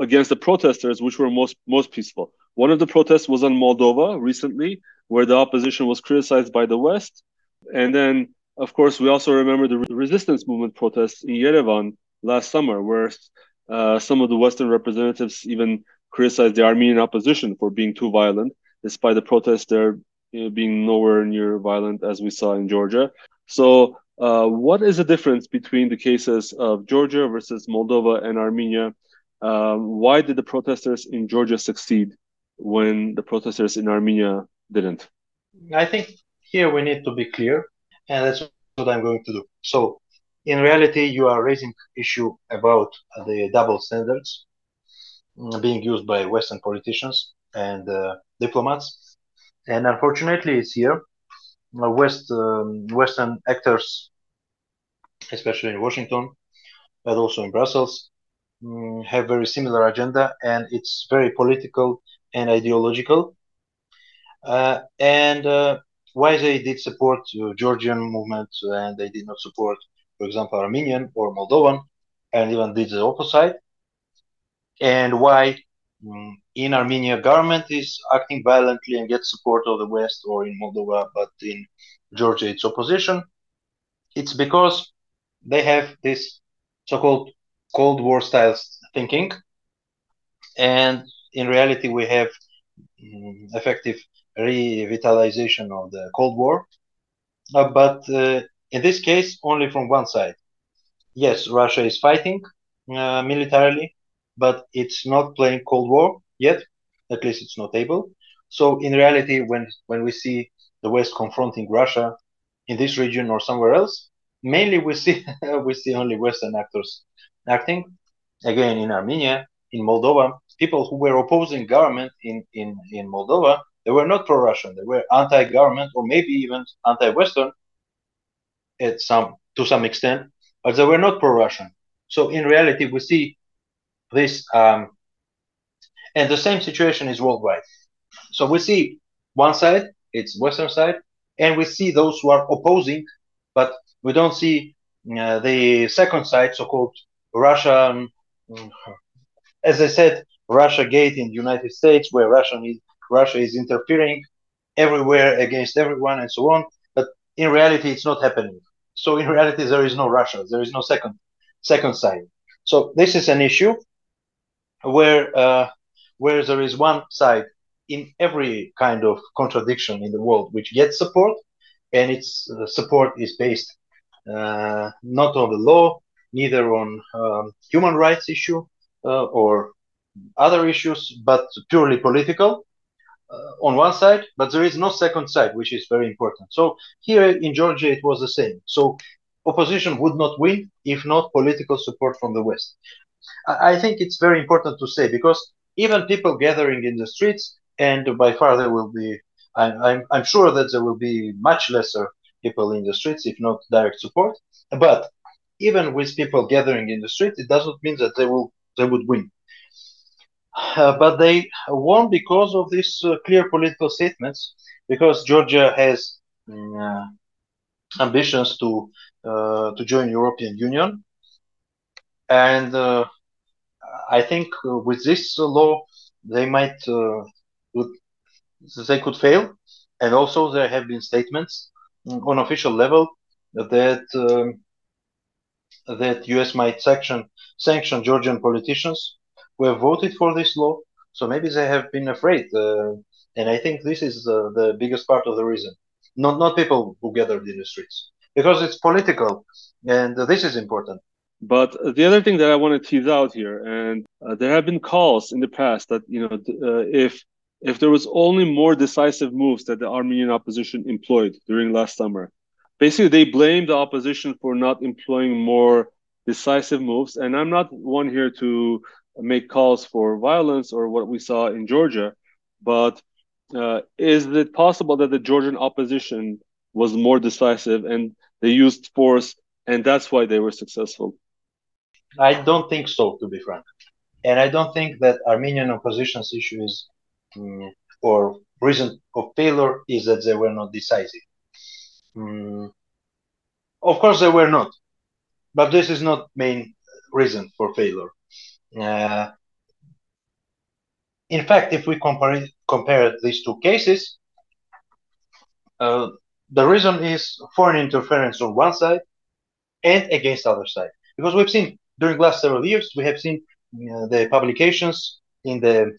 against the protesters, which were most most peaceful. One of the protests was in Moldova recently, where the opposition was criticized by the West, and then of course, we also remember the resistance movement protests in Yerevan last summer, where uh, some of the Western representatives even criticized the Armenian opposition for being too violent, despite the protests there being nowhere near violent as we saw in Georgia. So, uh, what is the difference between the cases of Georgia versus Moldova and Armenia? Um, why did the protesters in Georgia succeed when the protesters in Armenia didn't? I think here we need to be clear and that's what I'm going to do. So, in reality, you are raising issue about the double standards mm, being used by Western politicians and uh, diplomats, and unfortunately, it's here. West um, Western actors, especially in Washington, but also in Brussels, um, have very similar agenda, and it's very political and ideological. Uh, and uh, why they did support uh, Georgian movement and they did not support, for example, Armenian or Moldovan, and even did the opposite, and why um, in Armenia government is acting violently and gets support of the West, or in Moldova, but in Georgia it's opposition. It's because they have this so-called Cold War style thinking, and in reality we have um, effective revitalization of the Cold War, uh, but uh, in this case, only from one side. Yes, Russia is fighting uh, militarily, but it's not playing Cold War yet. At least it's not able. So in reality, when when we see the West confronting Russia in this region or somewhere else, mainly we see we see only Western actors acting. Again, in Armenia, in Moldova, people who were opposing government in in in Moldova they were not pro-Russian. They were anti-government or maybe even anti-Western at some to some extent, but they were not pro-Russian. So in reality, we see this, um, and the same situation is worldwide. So we see one side, it's Western side, and we see those who are opposing, but we don't see uh, the second side, so-called Russia, As I said, Russia Gate in the United States, where Russian is Russia is interfering everywhere against everyone and so on. But in reality, it's not happening. So in reality, there is no Russia. There is no second second side. So this is an issue where uh, where there is one side in every kind of contradiction in the world which gets support, and its uh, support is based not on the law, neither on um, human rights issue uh, or other issues, but purely political uh, on one side, but there is no second side, which is very important. So here in Georgia, it was the same. So opposition would not win if not political support from the West. I, I think it's very important to say because even people gathering in the streets, and by far there will be, I'm, I'm sure that there will be much lesser people in the streets, if not direct support. But even with people gathering in the streets, it doesn't mean that they will they would win. Uh, but they won because of these uh, clear political statements, because Georgia has mm, uh, ambitions to uh, to join European Union, and uh, I think uh, with this law they might would, they could fail, and also there have been statements on official level that um, that U.S. might sanction sanction Georgian politicians who have voted for this law. So maybe they have been afraid, uh, and I think this is uh, the biggest part of the reason. Not not people who gathered in the streets because it's political, and this is important. But the other thing that I want to tease out here, and uh, there have been calls in the past that you know uh, if if there was only more decisive moves that the Armenian opposition employed during last summer, basically they blame the opposition for not employing more decisive moves. And I'm not one here to make calls for violence or what we saw in Georgia, but uh, is it possible that the Georgian opposition was more decisive and they used force and that's why they were successful? I don't think so, to be frank. And I don't think that Armenian opposition's issue is, um, or reason of failure is that they were not decisive. Um, of course, they were not, but this is not main reason for failure. Uh, in fact, if we compare compare these two cases, uh, the reason is foreign interference on one side and against other side. Because we've seen during the last several years, we have seen uh, the publications in the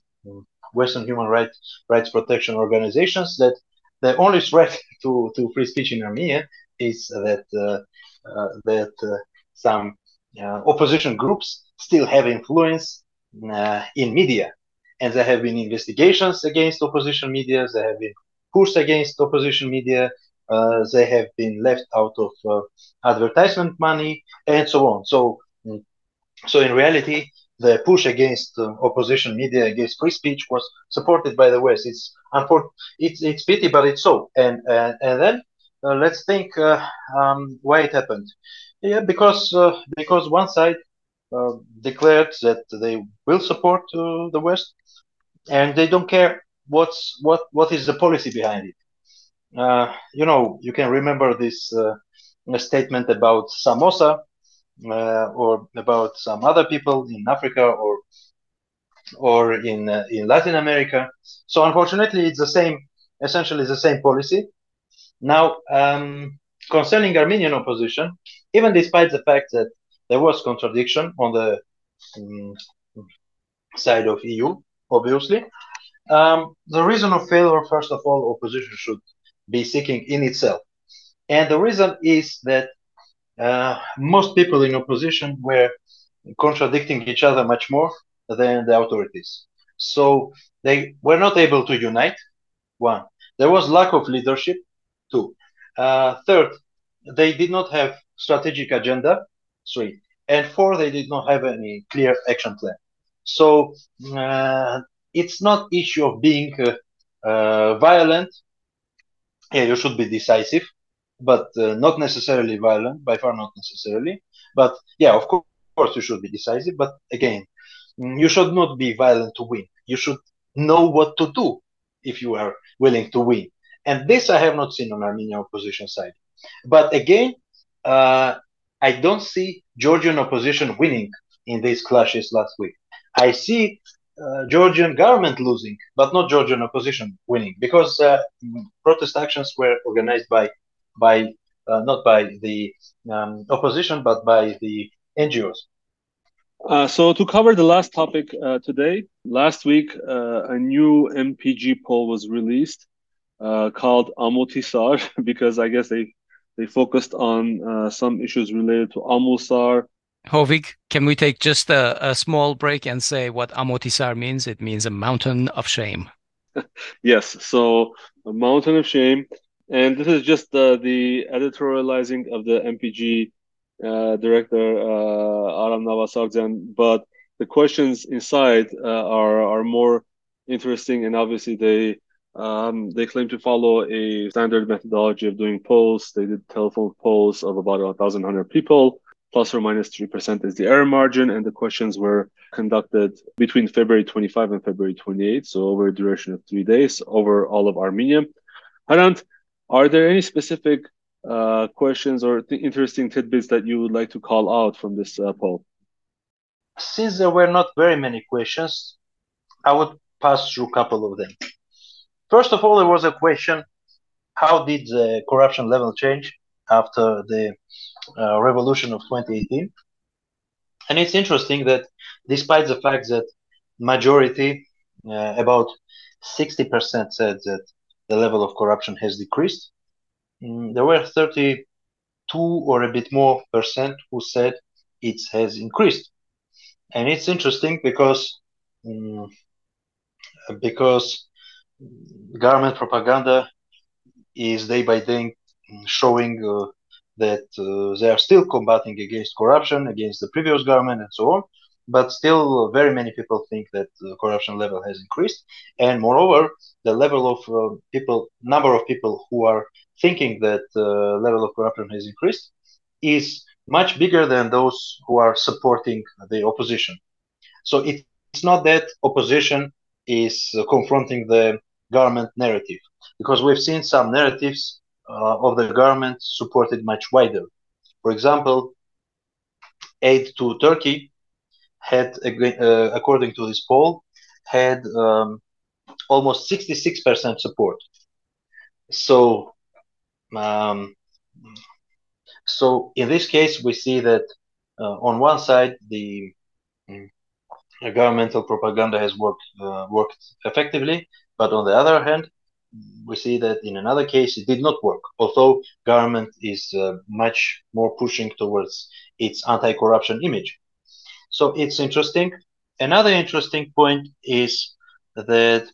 Western human rights rights protection organizations that the only threat to, to free speech in Armenia is that uh, uh, that uh, some opposition groups still have influence in media, and there have been investigations against opposition media. There have been pushed against opposition media. Uh, they have been left out of uh, advertisement money and so on. So, mm, so in reality, the push against uh, opposition media, against free speech, was supported by the West. It's it's it's pity, but it's so. And and, and then uh, let's think uh, um, why it happened. Yeah, because uh, because one side uh, declared that they will support uh, the West, and they don't care what's what what is the policy behind it. you know, you can remember this statement about Somoza uh, or about some other people in Africa or or in uh, in Latin America. So unfortunately, it's the same, essentially the same policy. Now, um, concerning Armenian opposition, even despite the fact that there was contradiction on the um, side of EU, obviously, um, the reason of failure, first of all, opposition should be seeking in itself. And the reason is that uh, most people in opposition were contradicting each other much more than the authorities. So they were not able to unite. One, there was lack of leadership. Two, uh, third, they did not have strategic agenda. Three, and four, they did not have any clear action plan. So uh, it's not issue of being uh, uh, violent. Yeah, you should be decisive but uh, not necessarily violent, by far not necessarily. But yeah, of course, you should be decisive. But again, mm, you should not be violent to win. You should know what to do if you are willing to win. And this I have not seen on Armenian opposition side. But again, uh, I don't see Georgian opposition winning in these clashes last week. I see uh, Georgian government losing, but not Georgian opposition winning because uh, protest actions were organized by by uh, not by the um, opposition but by the NGOs. Uh, so to cover the last topic uh, today, last week uh, a new MPG poll was released uh, called Amotisar because I guess they they focused on uh, some issues related to Amulsar. Hovig, can we take just a, a small break and say what Amotisar means? It means a mountain of shame. yes, so a mountain of shame, and this is just the editorializing of the MPG uh, director uh, Aram Navasardyan, but the questions inside uh, are are more interesting, and obviously they um, they claim to follow a standard methodology of doing polls. They did telephone polls of about 1,100 people. Plus or minus 3% is the error margin. And the questions were conducted between February 25 and February 28, so over a duration of three days over all of Armenia. Hrant, are there any specific uh, questions or th- interesting tidbits that you would like to call out from this uh, poll? Since there were not very many questions, I would pass through a couple of them. First of all, there was a question how did the corruption level change after the uh, revolution of 2018? And it's interesting that despite the fact that majority, uh, about 60% said that the level of corruption has decreased, Mm, there were 32 or a bit more percent who said it has increased. And it's interesting because um, because government propaganda is day by day showing uh, that uh, they are still combating against corruption, against the previous government, and so on. But still, very many people think that the corruption level has increased, and moreover, the level of uh, people, number of people who are thinking that the uh, level of corruption has increased is much bigger than those who are supporting the opposition. So it's not that opposition is uh, confronting the government narrative, because we've seen some narratives uh, of the government supported much wider. For example, aid to Turkey had, uh, according to this poll, had um, almost 66% support. So um, so in this case, we see that uh, on one side, the mm, governmental propaganda has worked uh, worked effectively, but on the other hand, we see that in another case it did not work. Although government is uh, much more pushing towards its anti-corruption image, so it's interesting. Another interesting point is that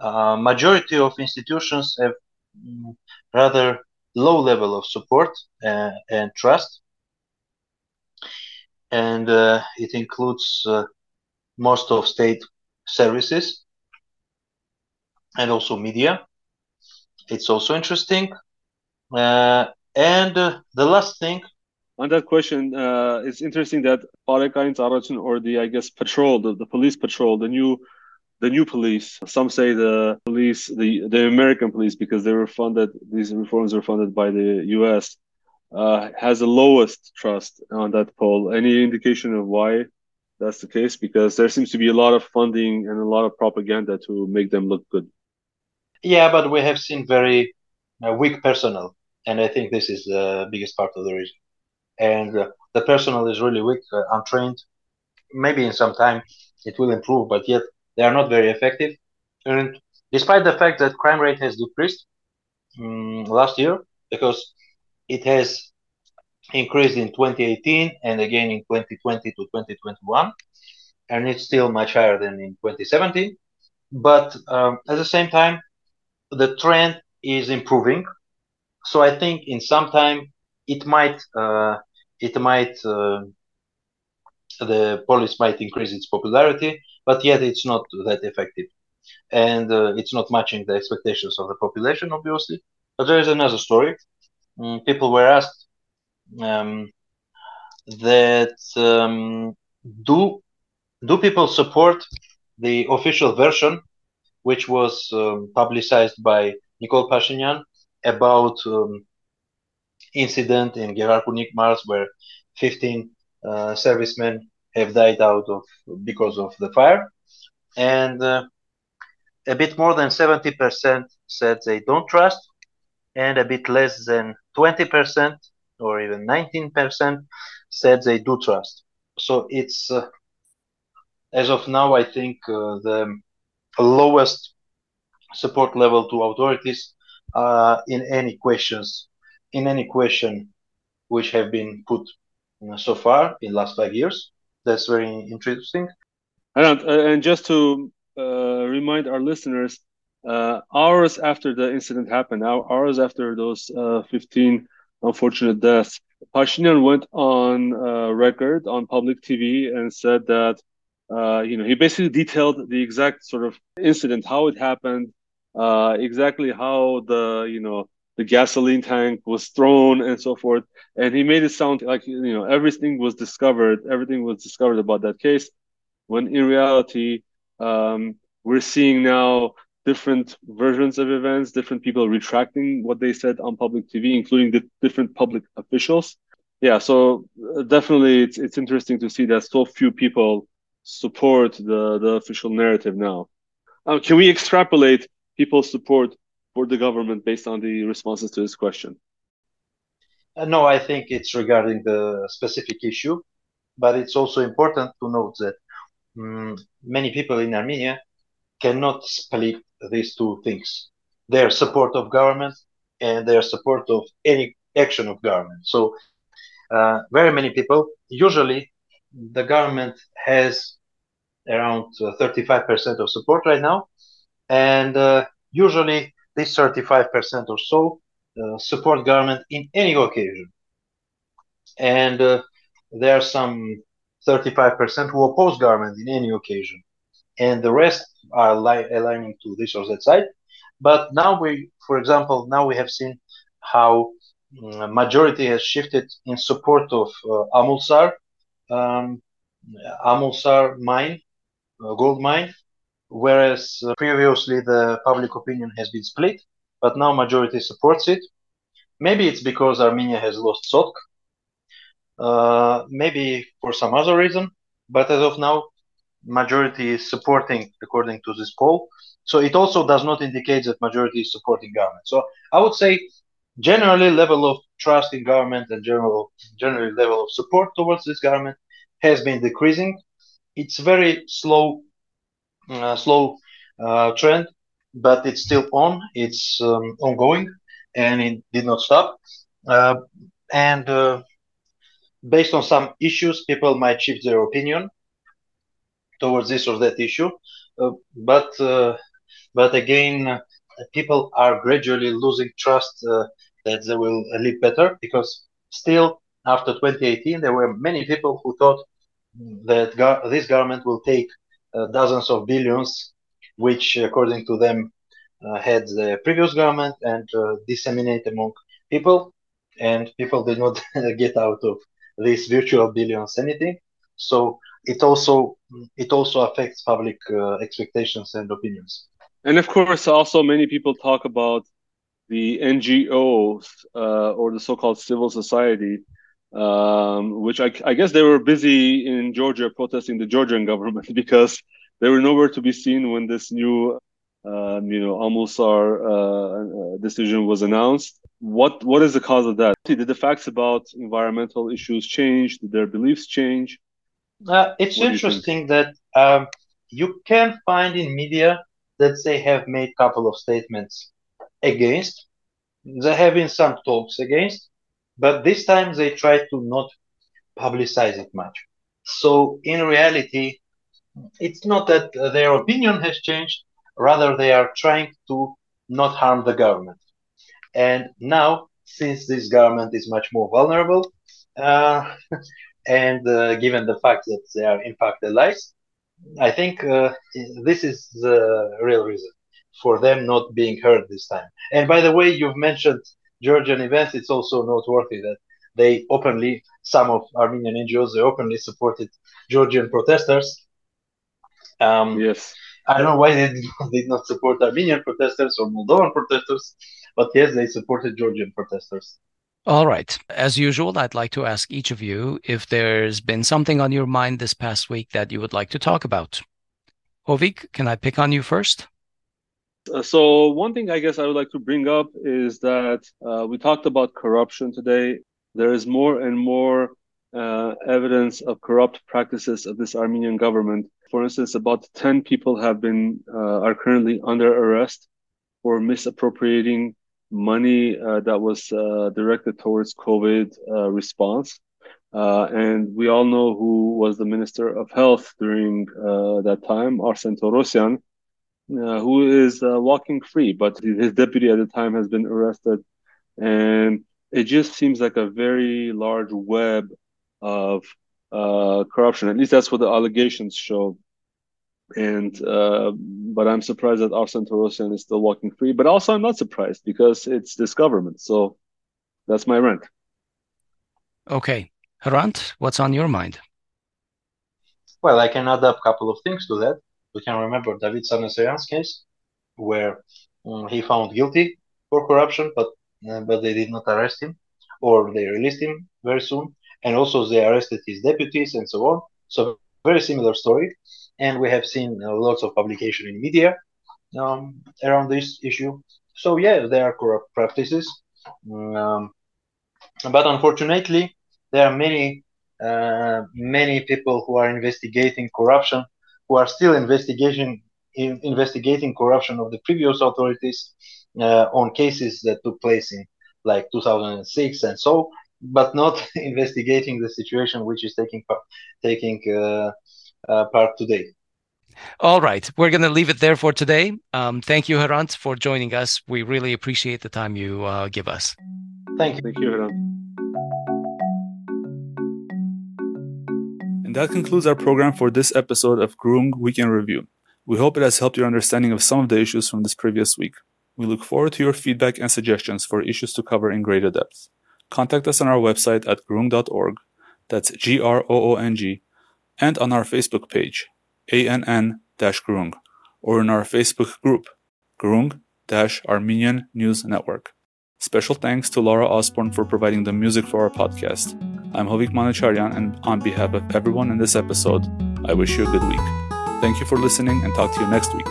uh, majority of institutions have mm, rather low level of support uh, and trust. And uh, it includes uh, most of state services and also media. It's also interesting. Uh, and uh, the last thing on that question, uh, it's interesting that Parekain or the, I guess, patrol, the, the police patrol, the new the new police. Some say the police, the the American police, because they were funded. These reforms were funded by the U.S. Uh, has the lowest trust on that poll. Any indication of why that's the case? Because there seems to be a lot of funding and a lot of propaganda to make them look good. Yeah, but we have seen very uh, weak personnel, and I think this is the biggest part of the reason. And uh, the personnel is really weak, uh, untrained. Maybe in some time it will improve, but yet they are not very effective. And despite the fact that crime rate has decreased um, last year, because it has increased in 2018 and again in 2020 to 2021, and it's still much higher than in 2017. But um, at the same time, the trend is improving. So I think in some time it might uh, it might uh, the police might increase its popularity, but yet it's not that effective. And uh, it's not matching the expectations of the population, obviously. But there is another story. Mm, people were asked um, that um, do do people support the official version, which was um, publicized by Nikol Pashinyan about um, incident in Gegharkunik Marz where 15 uh, servicemen have died out of because of the fire, and uh, a bit more than 70% said they don't trust, and a bit less than 20% or even 19% said they do trust. so it's uh, as of now, I think uh, the lowest support level to authorities uh, in any questions in any question which have been put so far in last five years. That's very interesting. And, and just to uh, remind our listeners, uh, hours after the incident happened, hours after those uh, 15 unfortunate deaths, Pashinyan went on uh, record on public TV and said that, uh, you know, he basically detailed the exact sort of incident, how it happened, uh, exactly how the, you know, the gasoline tank was thrown and so forth. And he made it sound like, you know, everything was discovered, everything was discovered about that case, when in reality, um, we're seeing now different versions of events, different people retracting what they said on public TV, including the different public officials. Yeah, so uh, definitely it's it's interesting to see that so few people support the the official narrative now. Uh, can we extrapolate people's support for the government based on the responses to this question? Uh, no, I think it's regarding the specific issue, but it's also important to note that um, many people in Armenia cannot split these two things their support of government and their support of any action of government. So, uh, very many people, usually, the government has around 35% uh, of support right now, and uh, usually this 35% or so uh, support government in any occasion. And uh, there are some 35% who oppose government in any occasion. And the rest are li- aligning to this or that side. But now we, for example, now we have seen how um, majority has shifted in support of uh, Amulsar, um, Amulsar mine, uh, gold mine, whereas uh, previously the public opinion has been split, but now majority supports it. Maybe it's because Armenia has lost Sotk, uh, maybe for some other reason, but as of now, majority is supporting according to this poll. So it also does not indicate that majority is supporting government. So I would say generally level of trust in government and general generally level of support towards this government has been decreasing. It's very slow slow uh, trend, but it's still on. It's um, ongoing, and it did not stop. Uh, and based on some issues, people might shift their opinion towards this or that issue. Uh, but uh, but again, people are gradually losing trust uh, that they will live better because still after 2018 there were many people who thought that go- this government will take uh, dozens of billions, which according to them uh, had the previous government and uh, disseminate among people, and people did not get out of these virtual billions anything. So it also it also affects public uh, expectations and opinions. And of course, also many people talk about the NGOs uh, or the so-called civil society um, which I, I, guess they were busy in Georgia protesting the Georgian government because they were nowhere to be seen when this new, um, you know, Amulsar uh, uh, decision was announced. What what is the cause of that? Did the facts about environmental issues change? Did their beliefs change? Uh, it's what interesting that um, you can find in media that they have made a couple of statements against. There have been some talks against, but this time they try to not publicize it much. So in reality, it's not that their opinion has changed, rather they are trying to not harm the government. And now, since this government is much more vulnerable, uh, and uh, given the fact that they are in fact allies, I think uh, this is the real reason for them not being heard this time. And by the way, you've mentioned Georgian events, it's also noteworthy that they openly, some of Armenian NGOs, they openly supported Georgian protesters. Um, yes. I don't know why they did not, did not support Armenian protesters or Moldovan protesters, but yes, they supported Georgian protesters. All right. As usual, I'd like to ask each of you if there's been something on your mind this past week that you would like to talk about. Hovik, can I pick on you first? Uh, so one thing I guess I would like to bring up is that uh, we talked about corruption today. There is more and more uh, evidence of corrupt practices of this Armenian government. For instance, about 10 people have been uh, are currently under arrest for misappropriating money uh, that was uh, directed towards COVID response. And we all know who was the Minister of Health during that time, Arsen Torosyan, who is walking free, but his deputy at the time has been arrested. And it just seems like a very large web of uh, corruption. At least that's what the allegations show. And uh, but I'm surprised that Arsen Torosyan is still walking free. But also, I'm not surprised because it's this government. So that's my rant. Okay, Hrant, what's on your mind? Well, I can add up a couple of things to that. We can remember David Sargsyan's case, where um, he found guilty for corruption, but uh, but they did not arrest him, or they released him very soon and also they arrested his deputies and so on. So very similar story, and we have seen uh, lots of publication in media um, around this issue. So yeah, there are corrupt practices, um, but unfortunately, there are many uh, many people who are investigating corruption, who are still investigating in, investigating corruption of the previous authorities uh, on cases that took place in like 2006 and so but not investigating the situation which is taking part, taking uh, uh, part today. All right, we're going to leave it there for today. Um, thank you, Hrant, for joining us. We really appreciate the time you uh, give us. Thank you. Thank you, Hrant. And that concludes our program for this episode of Groong Week in Review. We hope it has helped your understanding of some of the issues from this previous week. We look forward to your feedback and suggestions for issues to cover in greater depth contact us on our website at groong.org, that's G R O O N G, and on our Facebook page, ANN Groong, or in our Facebook group, Groong Armenian News Network. Special thanks to Laura Osborne for providing the music for our podcast. I'm Hovik Manucharyan, and on behalf of everyone in this episode, I wish you a good week. Thank you for listening and talk to you next week.